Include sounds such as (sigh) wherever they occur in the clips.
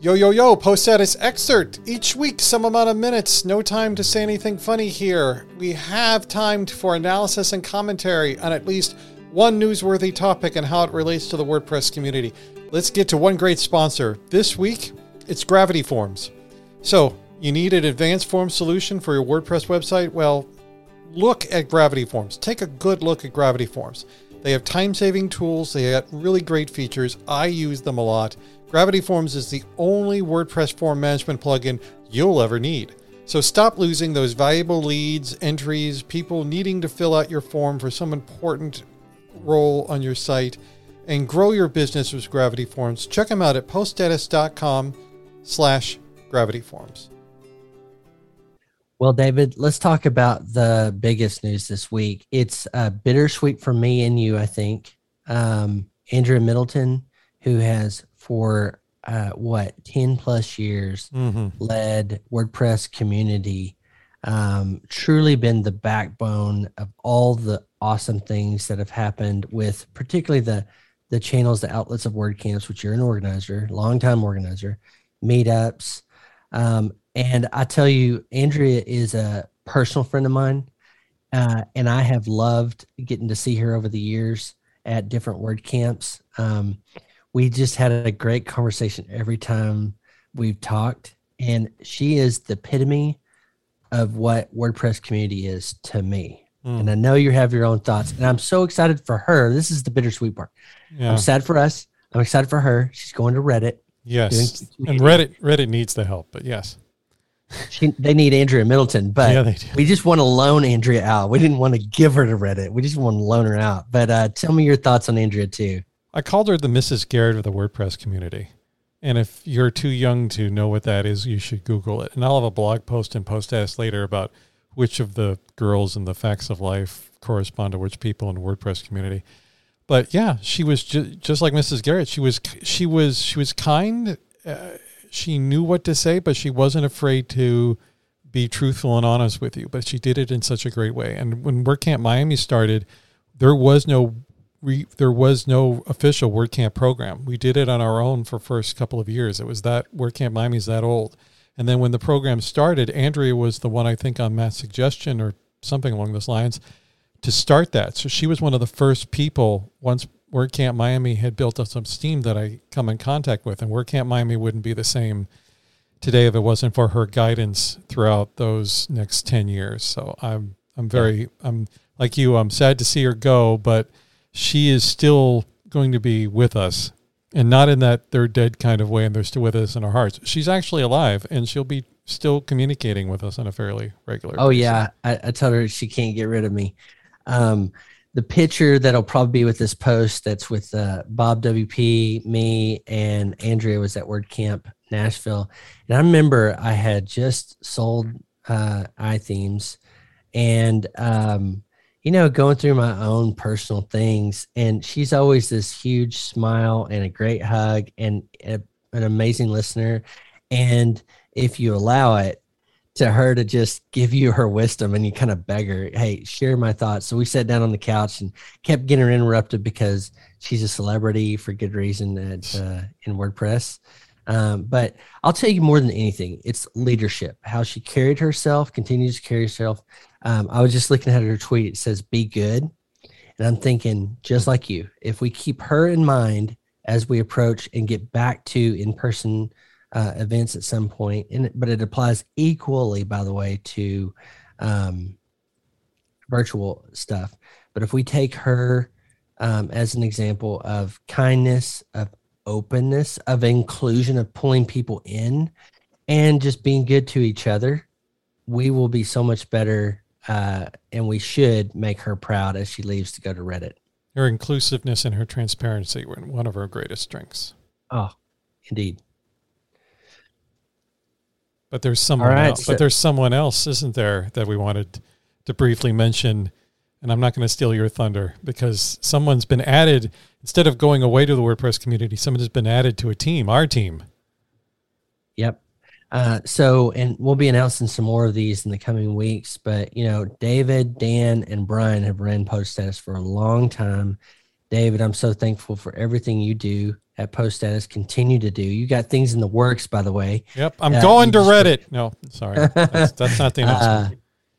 Yo, yo, yo, post status excerpt. Each week, some amount of minutes. No time to say anything funny here. We have time for analysis and commentary on at least one newsworthy topic and how it relates to the WordPress community. Let's get to one great sponsor. This week, it's Gravity Forms. So, you need an advanced form solution for your WordPress website? Well, look at Gravity Forms. Take a good look at Gravity Forms. They have time saving tools, they have really great features. I use them a lot. Gravity Forms is the only WordPress form management plugin you'll ever need. So stop losing those valuable leads, entries, people needing to fill out your form for some important role on your site and grow your business with Gravity Forms. Check them out at poststatus.com slash gravity forms. Well, David, let's talk about the biggest news this week. It's uh, bittersweet for me and you, I think. Um, Andrea Middleton, who has for uh, what 10 plus years mm-hmm. led WordPress community, um, truly been the backbone of all the awesome things that have happened with particularly the the channels, the outlets of WordCamps, which you're an organizer, longtime organizer, meetups. Um, and I tell you, Andrea is a personal friend of mine. Uh, and I have loved getting to see her over the years at different WordCamps. Um, we just had a great conversation every time we've talked and she is the epitome of what wordpress community is to me mm. and i know you have your own thoughts and i'm so excited for her this is the bittersweet part yeah. i'm sad for us i'm excited for her she's going to reddit yes and reddit reddit needs the help but yes she, they need Andrea Middleton, but yeah, we just want to loan Andrea out. We didn't want to give her to Reddit. We just want to loan her out. But uh, tell me your thoughts on Andrea too. I called her the Mrs. Garrett of the WordPress community. And if you're too young to know what that is, you should Google it. And I'll have a blog post and post us later about which of the girls in the facts of life correspond to which people in the WordPress community. But yeah, she was ju- just like Mrs. Garrett. She was she was she was kind. Uh, she knew what to say, but she wasn't afraid to be truthful and honest with you. But she did it in such a great way. And when WordCamp Miami started, there was no we there was no official WordCamp program. We did it on our own for first couple of years. It was that WordCamp Miami's that old. And then when the program started, Andrea was the one I think on Matt's suggestion or something along those lines to start that. So she was one of the first people once WordCamp Miami had built up some steam that I come in contact with, and WordCamp Miami wouldn't be the same today if it wasn't for her guidance throughout those next ten years. So I'm I'm very I'm like you. I'm sad to see her go, but she is still going to be with us and not in that they're dead kind of way and they're still with us in our hearts. She's actually alive and she'll be still communicating with us on a fairly regular Oh basis. yeah. I, I told her she can't get rid of me. Um, the picture that'll probably be with this post that's with uh, Bob WP, me, and Andrea was at WordCamp Nashville. And I remember I had just sold uh, iThemes and um, you know, going through my own personal things. And she's always this huge smile and a great hug and a, an amazing listener. And if you allow it, to her to just give you her wisdom and you kind of beg her, hey, share my thoughts. So we sat down on the couch and kept getting her interrupted because she's a celebrity for good reason at, uh, in WordPress. Um, but I'll tell you more than anything, it's leadership, how she carried herself, continues to carry herself, um, I was just looking at her tweet. It says, be good. And I'm thinking, just like you, if we keep her in mind as we approach and get back to in person uh, events at some point, and but it applies equally, by the way, to um, virtual stuff. But if we take her um, as an example of kindness, of openness, of inclusion, of pulling people in, and just being good to each other, we will be so much better uh, and we should make her proud as she leaves to go to Reddit. Her inclusiveness and her transparency were one of her greatest strengths. Oh, indeed. But there's someone right, else. So- but there's someone else, isn't there, that we wanted to briefly mention. And I'm not going to steal your thunder because someone's been added instead of going away to the WordPress community. Someone has been added to a team, our team. Yep. Uh, so, and we'll be announcing some more of these in the coming weeks. But you know, David, Dan, and Brian have ran post status for a long time. David, I'm so thankful for everything you do at Post Status continue to do. You got things in the works, by the way. Yep, I'm uh, going to Reddit. No, sorry, (laughs) that's, that's not the announcement. Uh,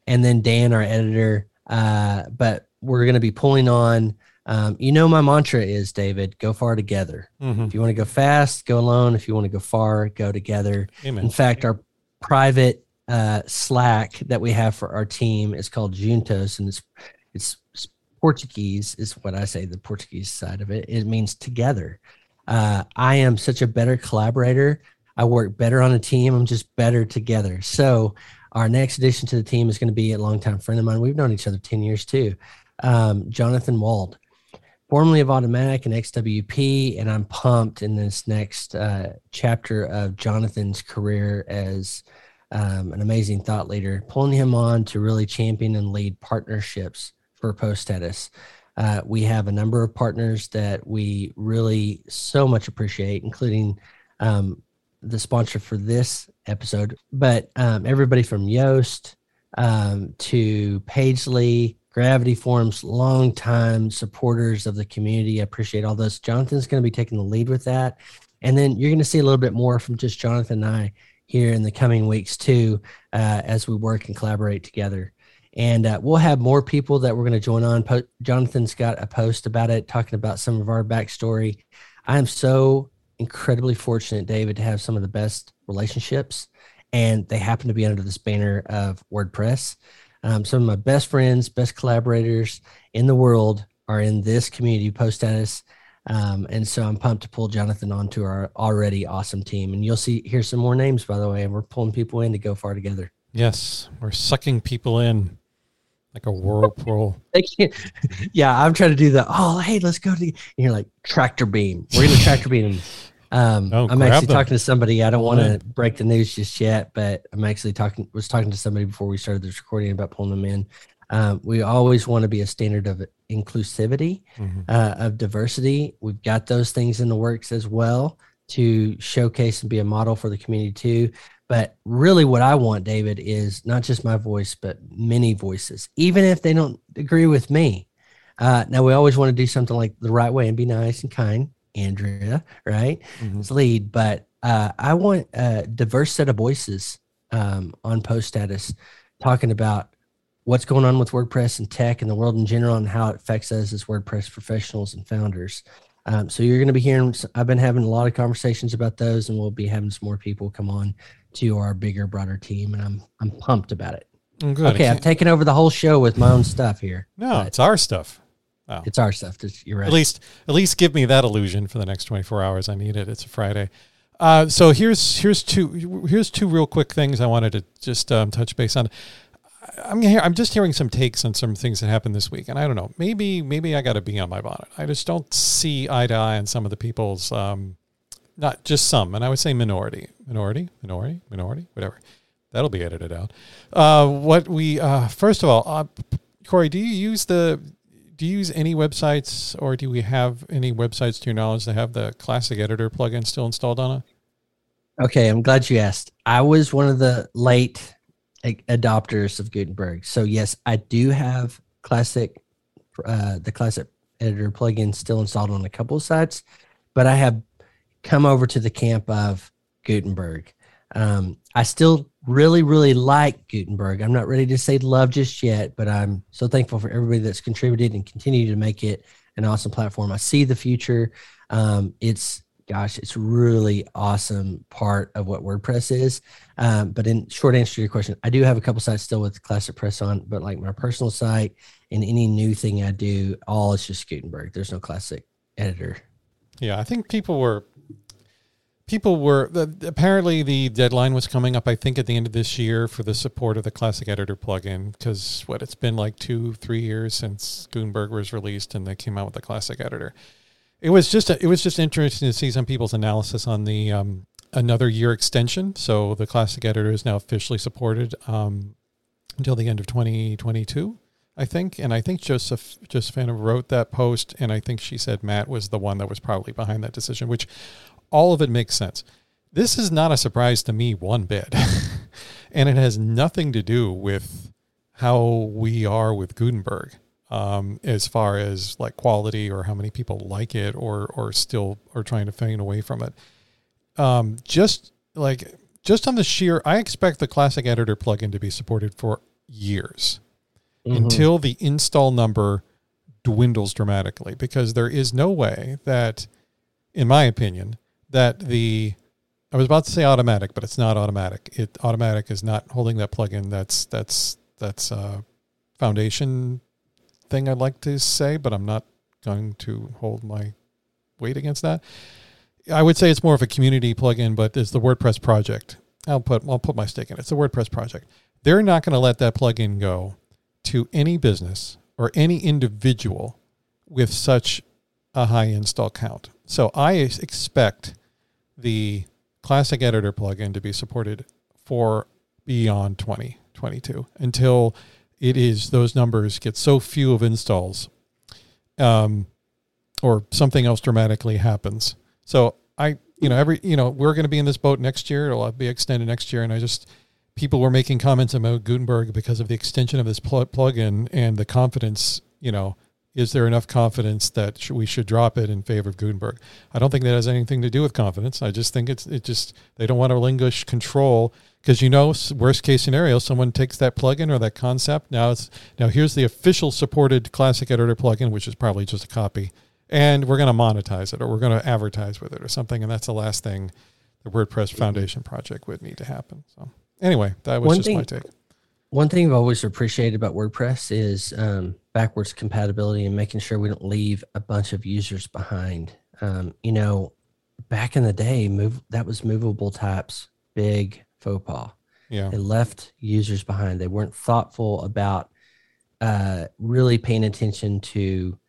and then Dan, our editor. Uh, but we're going to be pulling on. Um, you know, my mantra is David: go far together. Mm-hmm. If you want to go fast, go alone. If you want to go far, go together. Amen. In fact, our private uh, Slack that we have for our team is called Juntos, and it's it's Portuguese is what I say. The Portuguese side of it. It means together. Uh, I am such a better collaborator. I work better on a team. I'm just better together. So our next addition to the team is going to be a longtime friend of mine. We've known each other 10 years too. Um, Jonathan Wold, formerly of Automattic and XWP. And I'm pumped in this next uh, chapter of Jonathan's career as um, an amazing thought leader, pulling him on to really champion and lead partnerships for Post Status. Uh, we have a number of partners that we really so much appreciate, including um, the sponsor for this episode, but um, everybody from Yoast um, to Pagely, Gravity Forms, longtime supporters of the community. I appreciate all those. Jonathan's going to be taking the lead with that. And then you're going to see a little bit more from just Jonathan and I here in the coming weeks, too, uh, as we work and collaborate together and uh, we'll have more people that we're going to join on. Po- Jonathan's got a post about it, talking about some of our backstory. I am so incredibly fortunate, David, to have some of the best relationships, and they happen to be under this banner of WordPress. Um, some of my best friends, best collaborators in the world are in this community post status. Um, and so I'm pumped to pull Jonathan onto our already awesome team. And you'll see here's some more names, by the way, and we're pulling people in to go far together. Yes, we're sucking people in like a whirlpool. (laughs) yeah, I'm trying to do the oh hey let's go to and you're like tractor beam. We're gonna tractor beam. Um, oh, I'm actually them. talking to somebody. I don't want to break the news just yet, but I'm actually talking was talking to somebody before we started this recording about pulling them in. Um, we always want to be a standard of inclusivity, mm-hmm. uh, of diversity. We've got those things in the works as well to showcase and be a model for the community too. But really, what I want, David, is not just my voice, but many voices, even if they don't agree with me. Uh, now, we always want to do something like the right way and be nice and kind, Andrea, right? Mm-hmm. It's lead. But uh, I want a diverse set of voices um, on post status talking about what's going on with WordPress and tech and the world in general and how it affects us as WordPress professionals and founders. Um, so you're going to be hearing. I've been having a lot of conversations about those, and we'll be having some more people come on to our bigger, broader team, and I'm I'm pumped about it. Good. Okay, I've taken over the whole show with my own stuff here. No, it's our stuff. Oh. It's our stuff. You're right. At least, at least give me that illusion for the next 24 hours. I need it. It's a Friday. Uh, so here's here's two here's two real quick things I wanted to just um, touch base on. I'm here. I'm just hearing some takes on some things that happened this week, and I don't know. Maybe maybe I got to be on my bonnet. I just don't see eye to eye on some of the people's um, not just some, and I would say minority, minority, minority, minority, whatever. That'll be edited out. Uh, what we uh, first of all, uh, Corey, do you use the do you use any websites, or do we have any websites to your knowledge that have the Classic Editor plugin still installed on it? Okay, I'm glad you asked. I was one of the late adopters of Gutenberg, so yes, I do have Classic, uh, the Classic Editor plugin still installed on a couple of sites, but I have come over to the camp of Gutenberg. Um, I still really, really like Gutenberg. I'm not ready to say love just yet, but I'm so thankful for everybody that's contributed and continue to make it an awesome platform. I see the future. Um, it's gosh, it's really awesome part of what WordPress is. Um, but in short answer to your question, I do have a couple sites still with Classic Press on, but like my personal site and any new thing I do, all is just Gutenberg. There's no Classic editor. Yeah, I think people were people were apparently the deadline was coming up i think at the end of this year for the support of the classic editor plugin because what it's been like two three years since gutenberg was released and they came out with the classic editor. It was just a, it was just interesting to see some people's analysis on the um, another year extension. So the classic editor is now officially supported um, until the end of 2022 I think, and I think Joseph Josephina wrote that post, and I think she said Matt was the one that was probably behind that decision, which all of it makes sense. This is not a surprise to me one bit. (laughs) and it has nothing to do with how we are with Gutenberg. um, as far as like quality or how many people like it or or still are trying to faint away from it. Um, just like just on the sheer, I expect the Classic Editor plugin to be supported for years mm-hmm. until the install number dwindles dramatically because there is no way that, in my opinion, that the I was about to say Automattic, but it's not Automattic. It Automattic is not holding that plugin. That's that's that's a foundation thing I'd like to say, but I'm not going to hold my weight against that. I would say it's more of a community plugin, but it's the WordPress project. I'll put I'll put my stake in it. It's the WordPress project. They're not going to let that plugin go to any business or any individual with such a high install count. So I expect the classic editor plugin to be supported for beyond 2022 until it is those numbers get so few of installs um, or something else dramatically happens. So I, you know, every, you know, we're going to be in this boat next year. It'll be extended next year. And I just, people were making comments about Gutenberg because of the extension of this pl- plugin and the confidence, you know, is there enough confidence that sh- we should drop it in favor of Gutenberg? I don't think that has anything to do with confidence. I just think it's it just they don't want to relinquish control because you know worst case scenario someone takes that plugin or that concept now it's now here's the official supported classic editor plugin which is probably just a copy and we're going to monetize it or we're going to advertise with it or something and that's the last thing the WordPress mm-hmm. Foundation project would need to happen. So anyway, that was one just thing, my take. One thing I've always appreciated about WordPress is um, backwards compatibility and making sure we don't leave a bunch of users behind. Um, you know, back in the day, move that was Movable Type's, big faux pas. Yeah. They left users behind. They weren't thoughtful about uh, really paying attention to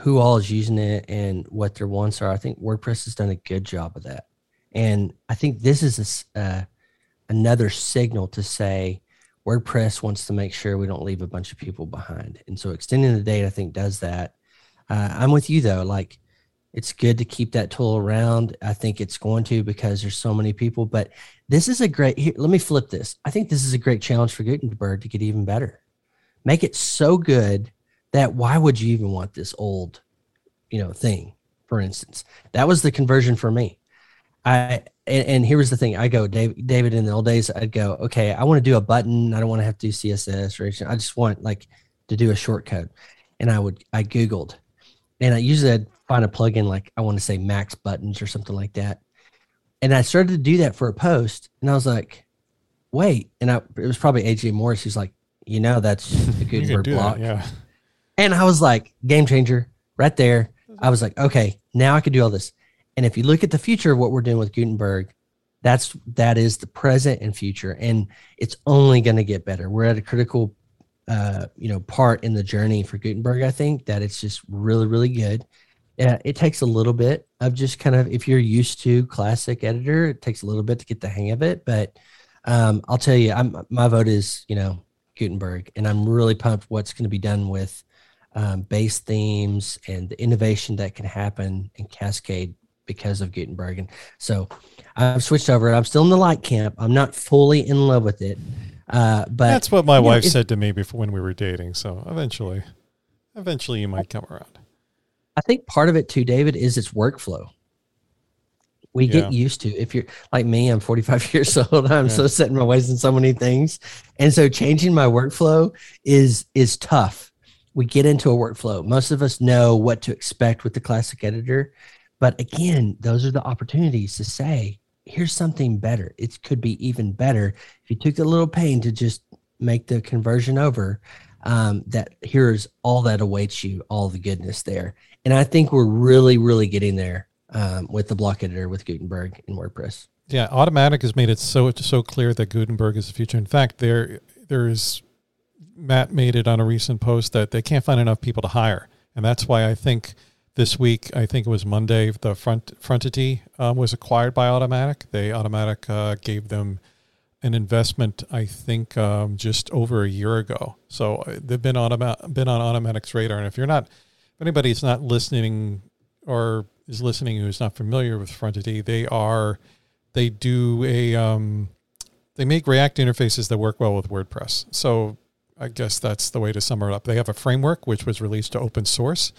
who all is using it and what their wants are. I think WordPress has done a good job of that. And I think this is a, uh, another signal to say WordPress wants to make sure we don't leave a bunch of people behind. And so extending the date, I think, does that. Uh, I'm with you though. Like it's good to keep that tool around. I think it's going to because there's so many people. But this is a great. Here, let me flip this. I think this is a great challenge for Gutenberg to get even better. Make it so good that why would you even want this old, you know, thing? For instance, that was the conversion for me. I and, and here was the thing. I go, David, David, in the old days, I'd go, okay, I want to do a button. I don't want to have to do CSS or anything. I just want like to do a shortcut. And I would, I Googled and I usually I'd find a plugin like I want to say max buttons or something like that. And I started to do that for a post and I was like, wait. And I, it was probably AJ Morris who's like, you know, that's a (laughs) good word block. That, yeah. And I was like, game changer right there. I was like, okay, now I can do all this. And if you look at the future of what we're doing with Gutenberg, that's that is the present and future, and it's only going to get better. We're at a critical, uh, you know, part in the journey for Gutenberg. I think that it's just really, really good. Yeah, it takes a little bit of just kind of if you're used to classic editor, it takes a little bit to get the hang of it. But um, I'll tell you, I'm my vote is you know Gutenberg, and I'm really pumped what's going to be done with um, base themes and the innovation that can happen in Cascade because of Gutenberg. And so I've switched over. I'm still in the light camp. I'm not fully in love with it. Uh, but that's what my wife know, said to me before when we were dating. So eventually, eventually you might come around. I think part of it too, David, is its workflow. We yeah. get used to if you're like me, I'm 45 (laughs) years old. I'm yeah. so set in my ways in so many things. And so changing my workflow is is tough. We get into a workflow. Most of us know what to expect with the classic editor. But again, those are the opportunities to say, here's something better. It could be even better if you took the little pain to just make the conversion over. Um, that here's all that awaits you, all the goodness there. And I think we're really, really getting there um, with the block editor with Gutenberg and WordPress. Yeah, Automattic has made it so so clear that Gutenberg is the future. In fact, there there is Matt made it on a recent post that they can't find enough people to hire, and that's why I think this week, I think it was Monday, the front Frontity um, was acquired by Automattic. They Automattic uh, gave them an investment, I think, um, just over a year ago. So uh, they've been on been on Automattic's radar. And if you're not, if anybody's not listening or is listening who's not familiar with Frontity, they are they do a um, they make React interfaces that work well with WordPress. So I guess that's the way to sum it up. They have a framework which was released to open source.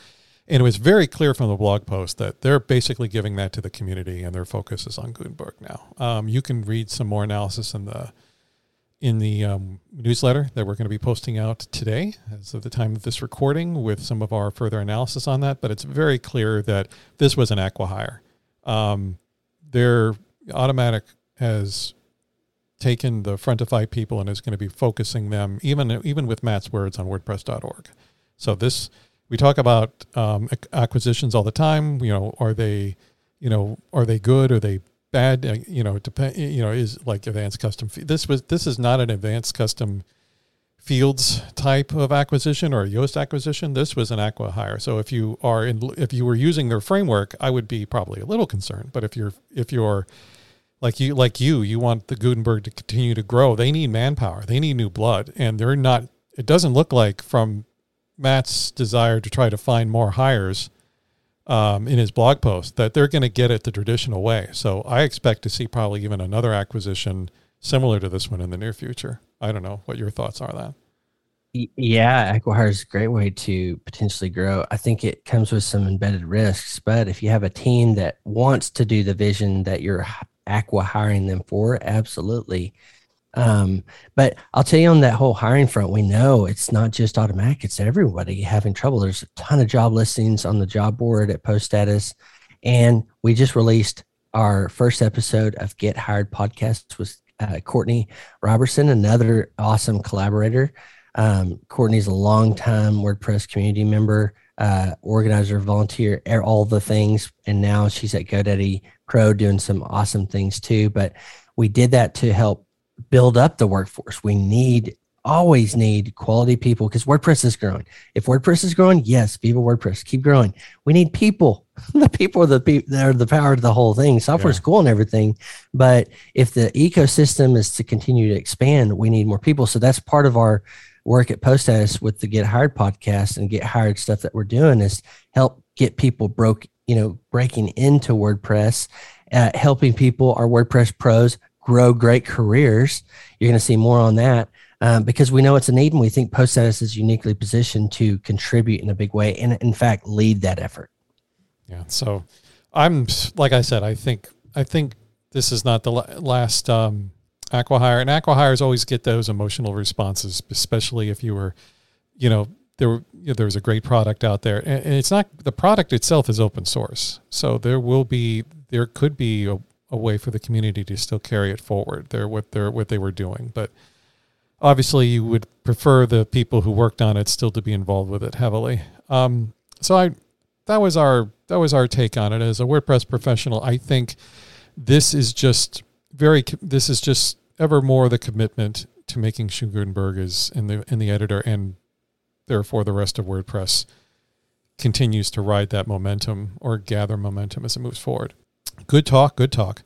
And it was very clear from the blog post that they're basically giving that to the community and their focus is on Gutenberg now. Um, you can read some more analysis in the in the um, newsletter that we're going to be posting out today as of the time of this recording with some of our further analysis on that. But it's very clear that this was an acquihire. Um, their Automattic has taken the Frontity people and is going to be focusing them, even even with Matt's words on WordPress.org. So this we talk about um, acquisitions all the time. You know, are they, you know, are they good? Are they bad? Uh, you know, depend. You know, is like advanced custom. This was this is not an advanced custom fields type of acquisition or a Yoast acquisition. This was an acquihire. So if you are in, if you were using their framework, I would be probably a little concerned. But if you're if you're like you like you, you want the Gutenberg to continue to grow. They need manpower. They need new blood, and they're not. It doesn't look like from Matt's desire to try to find more hires um, in his blog post that they're going to get it the traditional way. So I expect to see probably even another acquisition similar to this one in the near future. I don't know what your thoughts are on that. Yeah, Acquihire is a great way to potentially grow. I think it comes with some embedded risks, but if you have a team that wants to do the vision that you're acquihiring them for, absolutely um, but I'll tell you on that whole hiring front, we know it's not just Automattic, it's everybody having trouble. There's a ton of job listings on the job board at Post Status. And we just released our first episode of Get Hired podcast with uh, Courtney Robertson, another awesome collaborator. Um, Courtney's a longtime WordPress community member, uh, organizer, volunteer, all the things. And now she's at GoDaddy Pro doing some awesome things too. But we did that to help build up the workforce. We need always need quality people because WordPress is growing. If WordPress is growing, yes, Viva WordPress, keep growing. We need people. (laughs) the people are the they're the power of the whole thing. Software is cool and everything, but if the ecosystem is to continue to expand, we need more people. So that's part of our work at Post Status with the Get Hired podcast and Get Hired stuff that we're doing is help get people broke, you know, breaking into WordPress, uh, helping people, our WordPress pros grow great careers. You're going to see more on that um, because we know it's a need and we think Post Status is uniquely positioned to contribute in a big way and, in fact, lead that effort. Yeah. So I'm, like I said, I think, I think this is not the last um, acquihire. And acquihires always get those emotional responses, especially if you were, you know, there, you know, there was a great product out there and, and it's not the product itself is open source. So there will be, there could be a, a way for the community to still carry it forward. They're what they're what they were doing, but obviously you would prefer the people who worked on it still to be involved with it heavily. Um, so I that was our that was our take on it as a WordPress professional. I think this is just very this is just ever more the commitment to making Gutenberg is in the in the editor and therefore the rest of WordPress continues to ride that momentum or gather momentum as it moves forward. Good talk, good talk.